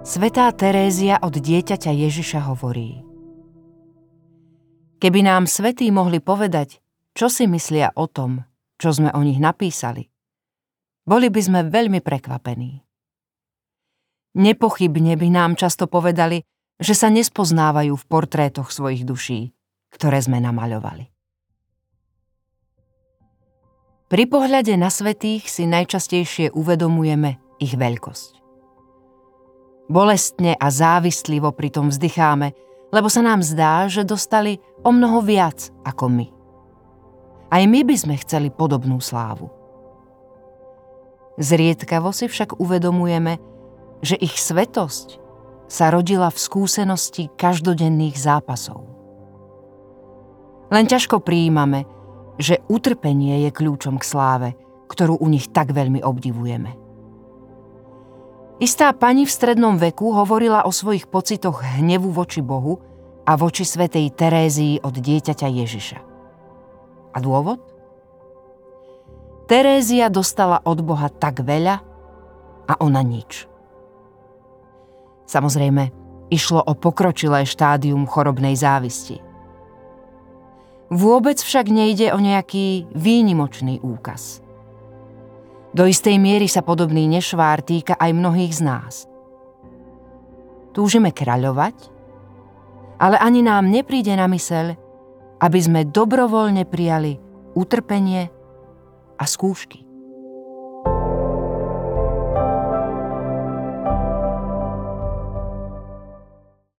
Svetá Terézia od dieťaťa Ježiša hovorí Keby nám svetí mohli povedať, čo si myslia o tom, čo sme o nich napísali, boli by sme veľmi prekvapení. Nepochybne by nám často povedali, že sa nespoznávajú v portrétoch svojich duší, ktoré sme namaľovali. Pri pohľade na svetých si najčastejšie uvedomujeme ich veľkosť. Bolestne a závislivo pritom vzdycháme, lebo sa nám zdá, že dostali o mnoho viac ako my. Aj my by sme chceli podobnú slávu. Zriedkavo si však uvedomujeme, že ich svetosť sa rodila v skúsenosti každodenných zápasov. Len ťažko prijímame, že utrpenie je kľúčom k sláve, ktorú u nich tak veľmi obdivujeme. Istá pani v strednom veku hovorila o svojich pocitoch hnevu voči Bohu a voči svetej Terézii od dieťaťa Ježiša. A dôvod? Terézia dostala od Boha tak veľa a ona nič. Samozrejme, išlo o pokročilé štádium chorobnej závisti. Vôbec však nejde o nejaký výnimočný úkaz – do istej miery sa podobný nešvár týka aj mnohých z nás. Túžime kráľovať, ale ani nám nepríde na myseľ, aby sme dobrovoľne prijali utrpenie a skúšky.